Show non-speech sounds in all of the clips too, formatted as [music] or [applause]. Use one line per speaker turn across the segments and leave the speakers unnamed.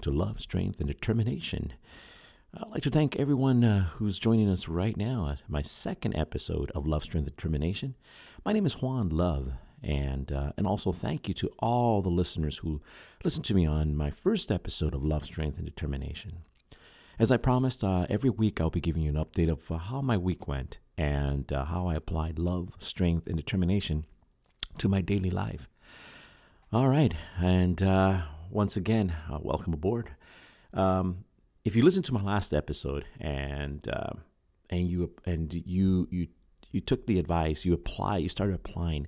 to Love, Strength, and Determination. I'd like to thank everyone uh, who's joining us right now at my second episode of Love, Strength, and Determination. My name is Juan Love, and uh, and also thank you to all the listeners who listened to me on my first episode of Love, Strength, and Determination. As I promised, uh, every week I'll be giving you an update of uh, how my week went and uh, how I applied love, strength, and determination to my daily life. All right, and uh, once again, uh, welcome aboard. Um, if you listen to my last episode and uh, and you and you you you took the advice, you apply, you started applying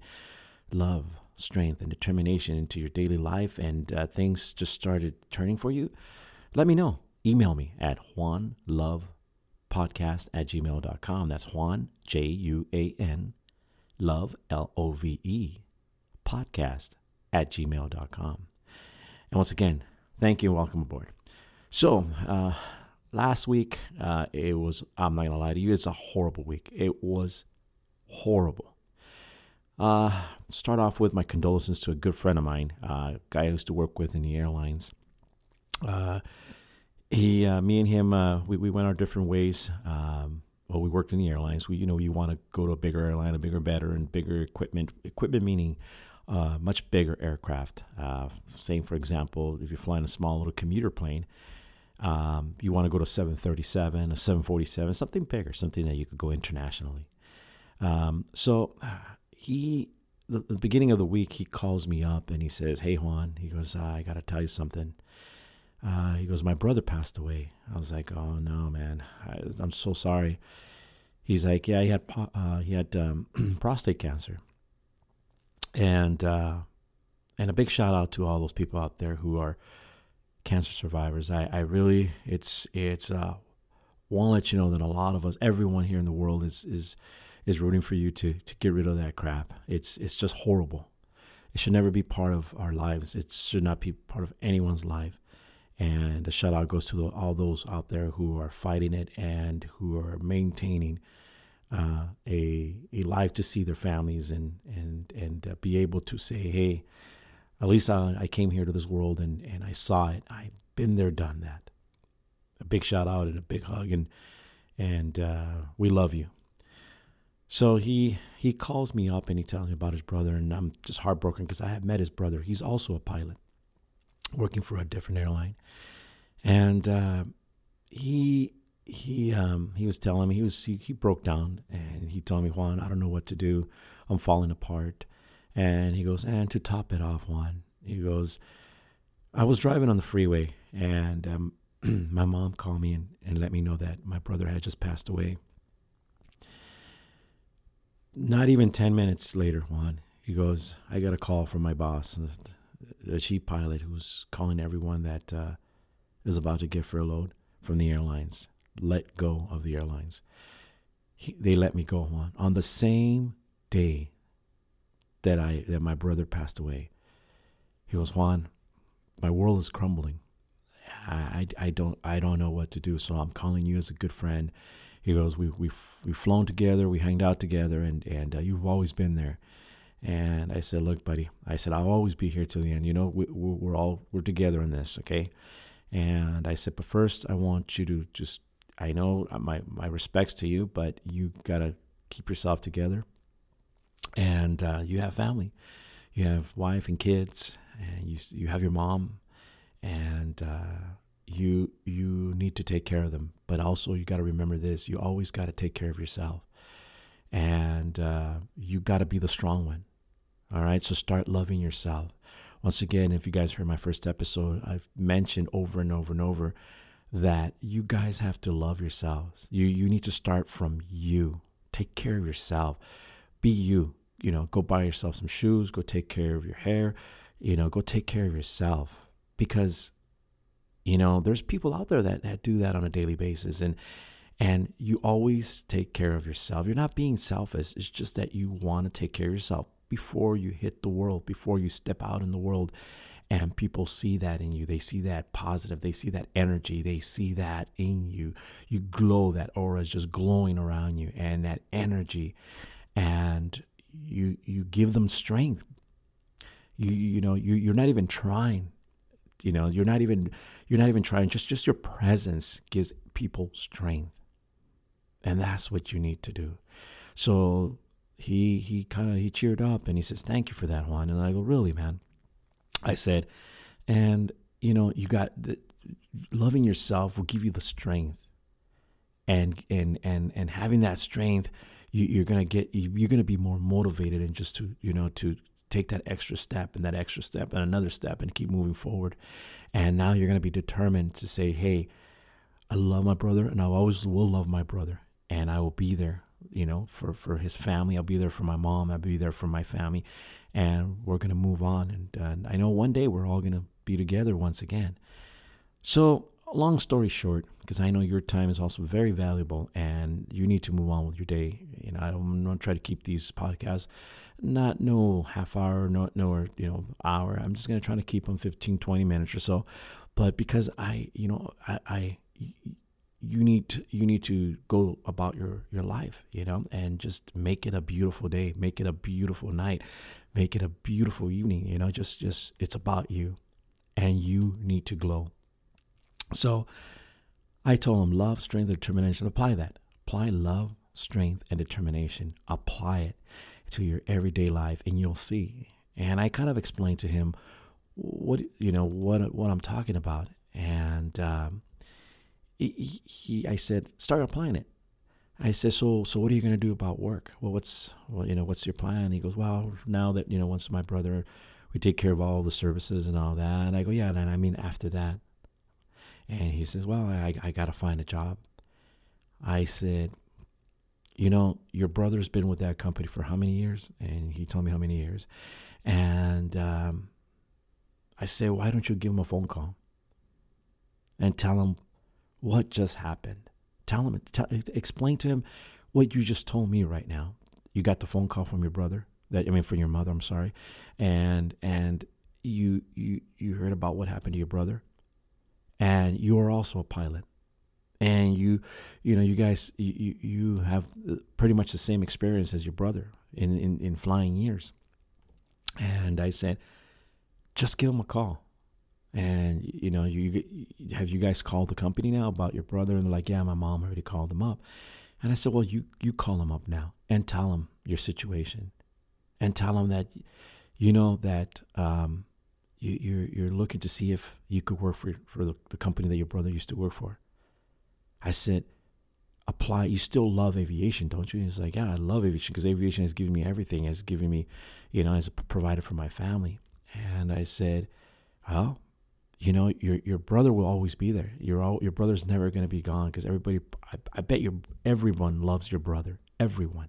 love, strength, and determination into your daily life, and uh, things just started turning for you. Let me know. Email me at juanlovepodcast at gmail.com. That's Juan, J U A N, love, L O V E, podcast at gmail.com. And once again, thank you and welcome aboard. So, uh, last week, uh, it was, I'm not going to lie to you, it's a horrible week. It was horrible. Uh, start off with my condolences to a good friend of mine, uh, guy I used to work with in the airlines. Uh, he, uh, me and him, we, we went our different ways. Um, well, we worked in the airlines. We, you know, you want to go to a bigger airline, a bigger, better, and bigger equipment. Equipment meaning uh, much bigger aircraft. Uh, for example, if you're flying a small little commuter plane, um, you want to go to 737, a 747, something bigger, something that you could go internationally. Um, so [sighs] he, the, the, beginning of the week, he calls me up and he says, "Hey Juan," he goes, "I got to tell you something." Uh, he goes, "My brother passed away." I was like, "Oh no, man! I, am so sorry." He's like, "Yeah, he had uh, he had um, [clears throat] prostate cancer." And uh, and a big shout out to all those people out there who are cancer survivors. I, I really it's it's uh, want to let you know that a lot of us, everyone here in the world, is is is rooting for you to to get rid of that crap. It's it's just horrible. It should never be part of our lives. It should not be part of anyone's life. And a shout out goes to the, all those out there who are fighting it and who are maintaining uh, a a life to see their families and and and uh, be able to say, hey, at least I, I came here to this world and and I saw it. I've been there, done that. A big shout out and a big hug and and uh, we love you. So he he calls me up and he tells me about his brother and I'm just heartbroken because I have met his brother. He's also a pilot, working for a different airline, and uh, he he um he was telling me he was he, he broke down and he told me Juan I don't know what to do I'm falling apart. And he goes and to top it off Juan he goes I was driving on the freeway and um, [clears throat] my mom called me and, and let me know that my brother had just passed away. Not even 10 minutes later Juan he goes I got a call from my boss the chief pilot who's calling everyone that uh, is about to get furloughed from the airlines. Let go of the airlines. He, they let me go Juan, on the same day that I that my brother passed away. He goes, Juan, my world is crumbling. I, I, I don't I don't know what to do. So I'm calling you as a good friend. He goes, we we we've flown together, we hanged out together, and and uh, you've always been there. And I said, look, buddy. I said I'll always be here till the end. You know, we, we're all we're together in this, okay? And I said, but first, I want you to just I know uh, my my respects to you, but you gotta keep yourself together. And uh, you have family, you have wife and kids, and you you have your mom, and uh, you you need to take care of them. But also you got to remember this: you always got to take care of yourself, and uh, you got to be the strong one. All right, so start loving yourself. Once again, if you guys heard my first episode, I've mentioned over and over and over that you guys have to love yourselves. You you need to start from you. Take care of yourself. Be you. You know, go buy yourself some shoes, go take care of your hair, you know, go take care of yourself. Because you know, there's people out there that, that do that on a daily basis and and you always take care of yourself. You're not being selfish. It's just that you want to take care of yourself before you hit the world, before you step out in the world and people see that in you. They see that positive. They see that energy. They see that in you. You glow. That aura is just glowing around you and that energy and you you give them strength you you know you you're not even trying you know, you're not even you're not even trying. Just just your presence gives people strength, and that's what you need to do. So he he kind of he cheered up and he says, "Thank you for that, Juan." And I go, "Really, man?" I said, and you know, you got the, loving yourself will give you the strength, and and and and having that strength, you, you're gonna get you're gonna be more motivated and just to you know to take that extra step and that extra step and another step and keep moving forward. And now you're to be determined to say, hey, I love my brother and I always will love my brother and I will be there, you know, for, for his family. I'll be there for my mom. I'll be there for my family. And we're going to move on. And, and I know one day we're all going to be together once again. So, long story short, because I know your time is also very valuable and you need to move on with your day. You know, I don't to try to keep these podcasts not no half hour, no no you know hour. I'm just gonna try to keep them 15, 20 minutes or so. But because I, you know, I, I you need to you need to go about your your life, you know, and just make it a beautiful day, make it a beautiful night, make it a beautiful evening. You know, just just it's about you, and you need to glow. So, I told him love, strength, determination. Apply that. Apply love, strength, and determination. Apply it to your everyday life and you'll see. And I kind of explained to him what you know what what I'm talking about, and um, he, he I said start applying it. I said so so what are you going to do about work? Well, what's well you know what's your plan? He goes well now that you know once my brother we take care of all the services and all that. And I go yeah, and I mean after that. And he says well I I got to find a job. I said you know, your brother's been with that company for how many years? And he told me how many years. And um, I say, why don't you give him a phone call and tell him what just happened? Tell him, tell, explain to him what you just told me right now. You got the phone call from your brother. That I mean, from your mother. I'm sorry, and and you you you heard about what happened to your brother, and you are also a pilot. And you you know you guys you you have pretty much the same experience as your brother in in, in flying years. And i said just give him a call. And you know you have you guys called the company now about your brother? And they're like yeah my mom already called him up. And i said well you you call him up now and tell him your situation and tell him that you know that um, you, you're you're looking to see if you could work for for the, the company that your brother used to work for I said, apply. You still love aviation, don't you? He's like, yeah, I love aviation because aviation has given me everything. Has given me, you know, as a provider for my family. And I said, well, you know, your your brother will always be there. Your all, your brother's never going to be gone because everybody. I, I bet your everyone loves your brother. Everyone,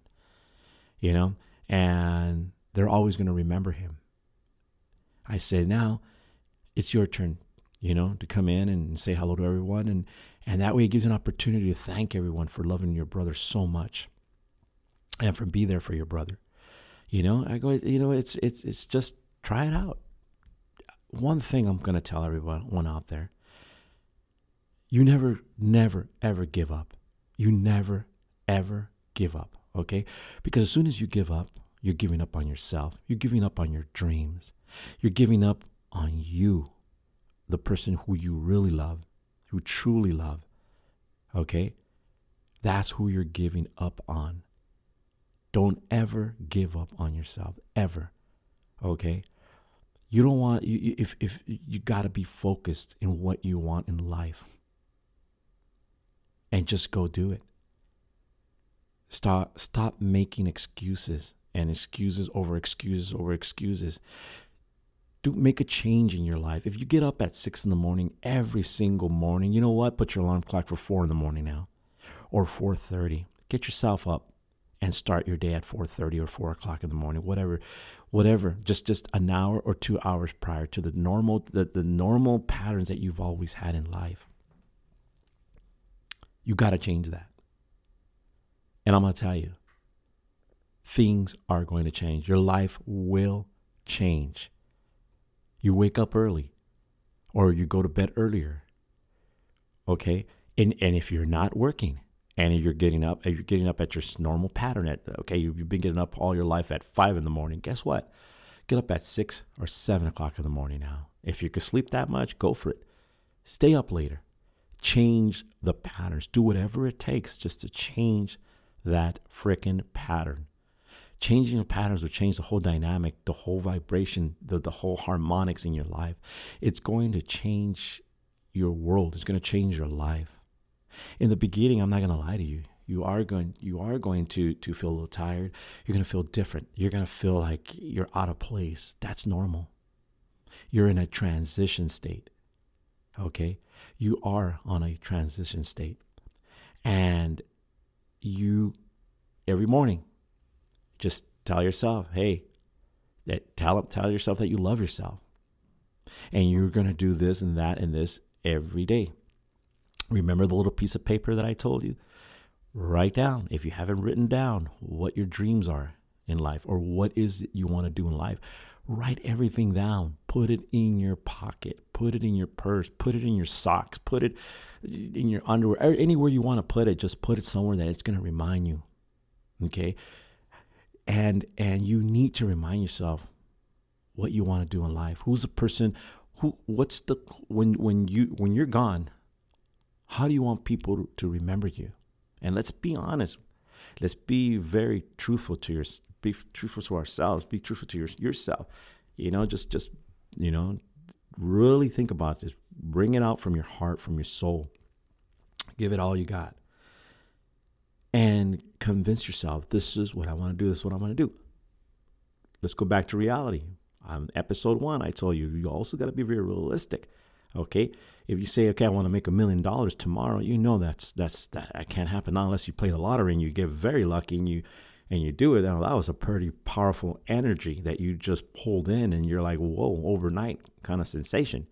you know, and they're always going to remember him. I say, now it's your turn, you know, to come in and say hello to everyone and and that way it gives an opportunity to thank everyone for loving your brother so much and for be there for your brother. You know, I go, you know, it's it's it's just try it out. One thing I'm gonna tell everyone one out there. You never, never, ever give up. You never, ever give up. Okay? Because as soon as you give up, you're giving up on yourself. You're giving up on your dreams. You're giving up on you, the person who you really love who truly love, okay, that's who you're giving up on. Don't ever give up on yourself, ever, okay? You don't want you if if you got to be focused in what you want in life and just go do it. Stop stop making excuses and excuses over excuses over excuses do make a change in your life. If you get up at six in the morning every single morning, you know what? Put your alarm clock for four in the morning now, or four thirty. Get yourself up and start your day at four thirty or four o'clock in the morning, whatever, whatever. Just just an hour or two hours prior to the normal the, the normal patterns that you've always had in life. You got to change that. And I'm gonna tell you, things are going to change. Your life will change you wake up early or you go to bed earlier. Okay? And and if you're not working and you're getting up you're getting up at your normal pattern at okay, you've been getting up all your life at five in the morning, guess what? Get up at six or seven o'clock in the morning now. If you could sleep that much, go for it. Stay up later. Change the patterns. Do whatever it takes just to change that freaking pattern. Changing your patterns will change the whole dynamic, the whole vibration, the, the whole harmonics in your life. It's going to change your world. It's going to change your life. In the beginning, I'm not going to lie to you. You are going you are going to to feel a little tired. You're going to feel different. You're going to feel like you're out of place. That's normal. You're in a transition state. Okay? You are on a transition state. And you every morning just tell yourself, hey, that tell tell yourself that you love yourself. And you're going to do this and that and this every day. Remember the little piece of paper that I told you? Write down, if you haven't written down, what your dreams are in life or what is it you want to do in life. Write everything down. Put it in your pocket. Put it in your purse. Put it in your socks. Put it in your underwear. Anywhere you want to put it, just put it somewhere that it's going to remind you. Okay? And and you need to remind yourself what you want to do in life. Who's the person who what's the when when you when you're gone, how do you want people to remember you? And let's be honest. Let's be very truthful to your be truthful to ourselves. Be truthful to your, yourself. You know, just just you know, really think about this. Bring it out from your heart, from your soul. Give it all you got. And convince yourself this is what I want to do. This is what I want to do. Let's go back to reality. On episode one, I told you you also got to be very realistic. Okay, if you say, okay, I want to make a million dollars tomorrow, you know that's that's that, can't happen unless you play the lottery and you get very lucky and you and you do it. Now that was a pretty powerful energy that you just pulled in, and you're like, whoa, overnight kind of sensation.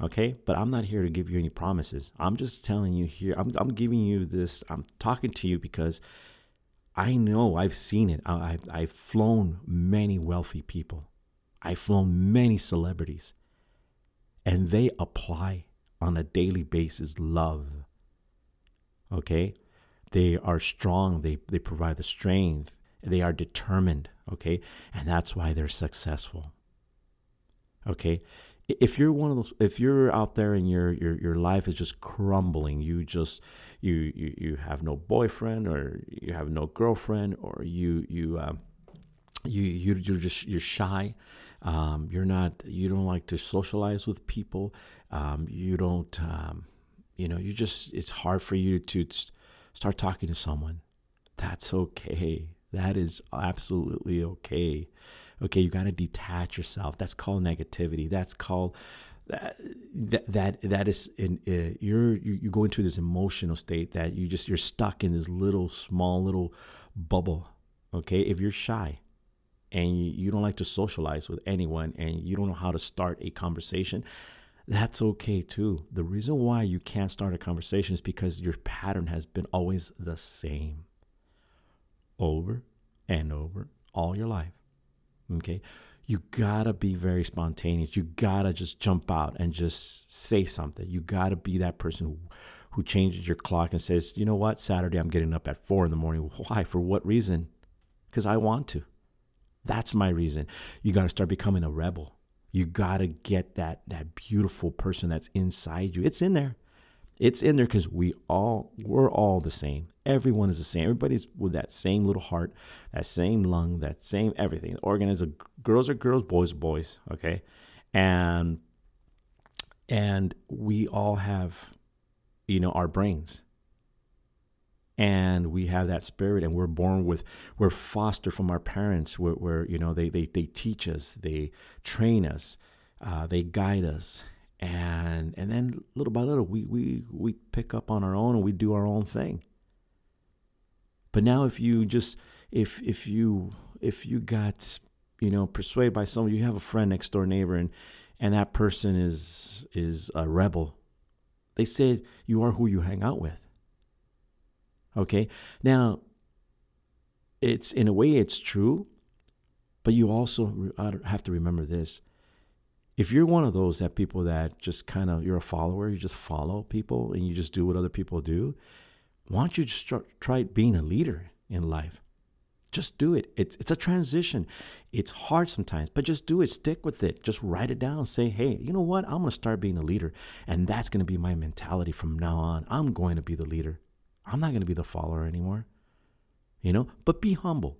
Okay, but I'm not here to give you any promises. I'm just telling you here. I'm I'm giving you this. I'm talking to you because I know I've seen it. I, I've flown many wealthy people. I've flown many celebrities and they apply on a daily basis love. Okay? They are strong, they, they provide the strength, they are determined. Okay? And that's why they're successful. Okay? If you're one of those, if you're out there and your your your life is just crumbling, you just you you you have no boyfriend or you have no girlfriend or you you um, you you you're just you're shy um, you're not you don't like to socialize with people um, you don't um, you know you just it's hard for you to start talking to someone. That's okay. That is absolutely okay okay you got to detach yourself that's called negativity that's called that that that is in uh, you're you, go into this emotional state that you just you're stuck in this little small little bubble okay if you're shy and you don't like to socialize with anyone and you don't know how to start a conversation, that's okay too. The reason why you can't start a conversation is because your pattern has been always the same over and over all your life. Okay? You gotta be very spontaneous. You gotta just jump out and just say something. You gotta be that person who, who changes your clock and says, you know what, Saturday I'm getting up at four in the morning. Why? For what reason? Because I want to. That's my reason. You got to start becoming a rebel. You got to get that that beautiful person that's inside you. It's in there. It's in there because we all we're all the same. Everyone is the same. Everybody's with that same little heart, that same lung, that same everything. The organ is a girls are girls, boys are boys. Okay, and and we all have, you know, our brains and we have that spirit and we're born with we're fostered from our parents where, where you know they, they they teach us they train us uh, they guide us and and then little by little we we we pick up on our own and we do our own thing but now if you just if if you if you got you know persuaded by someone you have a friend next door neighbor and and that person is is a rebel they said you are who you hang out with Okay. Now, it's in a way it's true, but you also have to remember this. If you're one of those that people that just kind of you're a follower, you just follow people and you just do what other people do, why don't you just try being a leader in life? Just do it. It's it's a transition. It's hard sometimes, but just do it. Stick with it. Just write it down. Say, hey, you know what? I'm gonna start being a leader, and that's gonna be my mentality from now on. I'm going to be the leader. I'm not gonna be the follower anymore. You know, but be humble.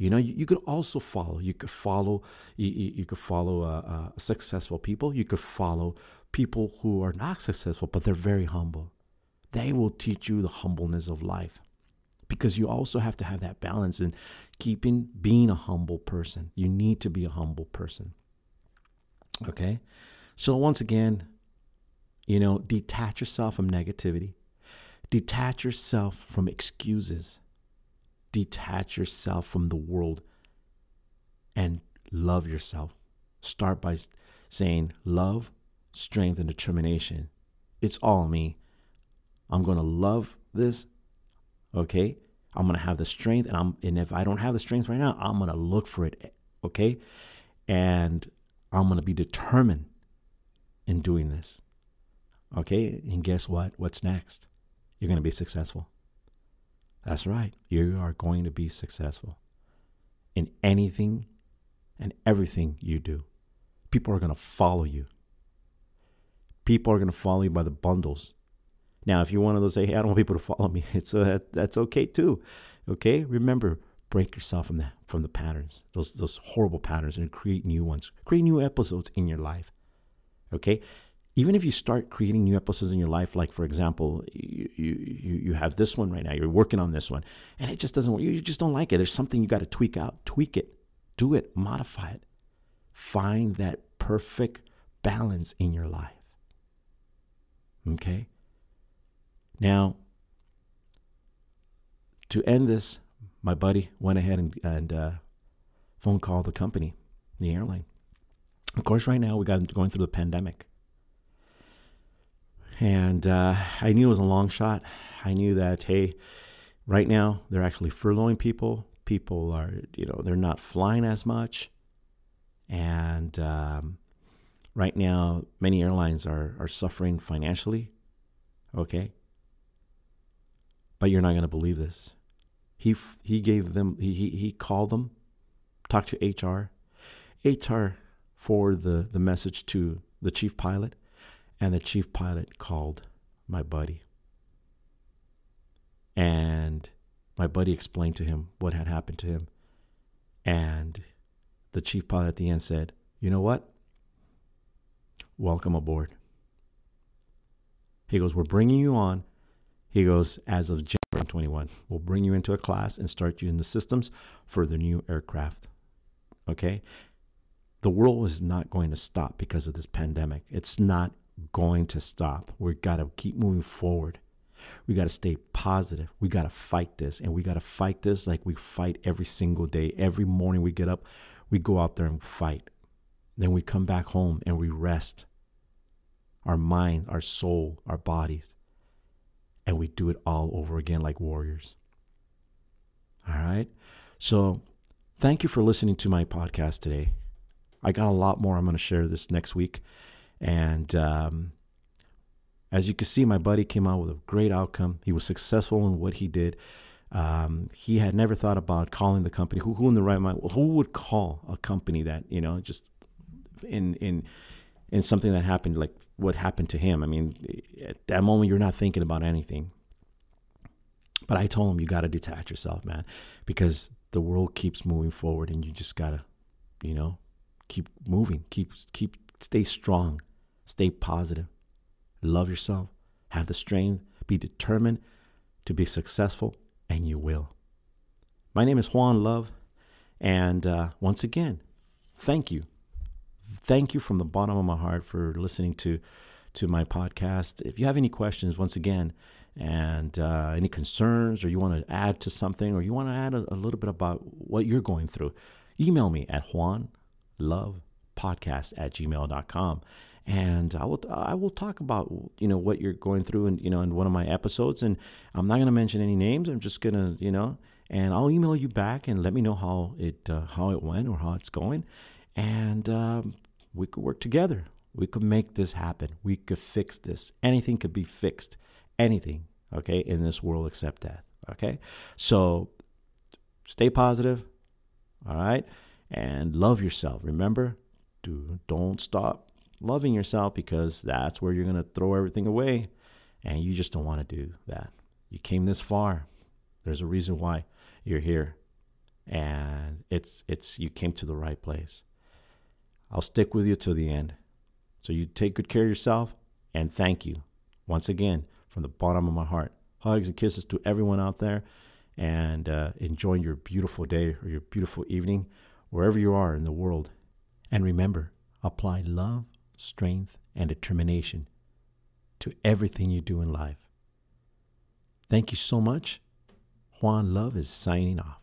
You know, you, you could also follow. You could follow. You, you, you could follow uh, uh, successful people. You could follow people who are not successful, but they're very humble. They will teach you the humbleness of life because you also have to have that balance in keeping being a humble person. You need to be a humble person. Okay? So, once again, you know, detach yourself from negativity, detach yourself from excuses, detach yourself from the world, and love yourself. Start by saying, Love, strength, and determination. It's all me. I'm going to love this Okay. I'm going to have the strength and I'm and if I don't have the strength right now, I'm going to look for it. Okay. And I'm going to be determined in doing this. Okay. And guess what? What's next? You're going to be successful. That's right. You are going to be successful in anything and everything you do. People are going to follow you. People are going to follow you by the bundles. Now, if one of those say, "Hey, I don't want people to follow me," [laughs] it's uh, that's okay too. Okay, remember, break yourself from the from the patterns, those those horrible patterns, and create new ones. Create new episodes in your life. Okay, even if you start creating new episodes in your life, like for example, you you you have this one right now, you're working on this one, and it just doesn't work. You just don't like it. There's something you got to tweak out. Tweak it, do it, modify it. Find that perfect balance in your life. Okay now, to end this, my buddy went ahead and, and uh, phone called the company, the airline. Of course, right now we got going through the pandemic, and uh, I knew it was a long shot. I knew that hey, right now they're actually furloughing people. People are, you know, they're not flying as much, and um, right now many airlines are are suffering financially. Okay, but you're not going to believe this. He he gave them he he called them, talked to HR. HR forwarded the the message to the chief pilot, and the chief pilot called my buddy. And my buddy explained to him what had happened to him. And the chief pilot at the end said, You know what? Welcome aboard. He goes, We're bringing you on he goes, as of January 21, we'll bring you into a class and start you in the systems for the new aircraft. Okay? The world is not going to stop because of this pandemic. It's not going to stop. We've got to keep moving forward. We got to stay positive. We got to fight this. And we got to fight this like we fight every single day. Every morning we get up, we go out there and fight. Then we come back home and we rest our mind, our soul, our bodies and we do it all over again like warriors. All right. So, thank you for listening to my podcast today. I got a lot more I'm going to share this next week. And um, as you can see, my buddy came out with a great outcome. He was successful in what he did. Um, he had never thought about calling the company. Who, who in the right mind? Who would call a company that you know just in in in something that happened like what happened to him. I mean, at that moment, you're not thinking about anything. But I told him, you got to detach yourself, man, because the world keeps moving forward and you just got to, you know, keep moving, keep, keep, stay strong, stay positive, love yourself, have the strength, be determined to be successful, and you will. My name is Juan Love. And uh, once again, thank you thank you from the bottom of my heart for listening to to my podcast. If you have any questions, once again, and uh, any concerns, or you want to add to something, or you want to add a, a, little bit about what you're going through, email me at juanlovepodcast at gmail.com. And I will I will talk about you know what you're going through and you know in one of my episodes and I'm not going to mention any names I'm just going to you know and I'll email you back and let me know how it uh, how it went or how it's going and um, we could work together. We could make this happen. We could fix this. Anything could be fixed. Anything, okay, in this world except death. Okay? So stay positive, all right? And love yourself. Remember, do, don't stop loving yourself because that's where you're going to throw everything away. And you just don't want to do that. You came this far. There's a reason why you're here. And it's it's you came to the right place. I'll stick with you till the end. So you take good care of yourself and thank you once again from the bottom of my heart. Hugs and kisses to everyone out there and uh, enjoy your beautiful day or your beautiful evening wherever you are in the world. And remember, apply love, strength, and determination to everything you do in life. Thank you so much. Juan Love is signing off.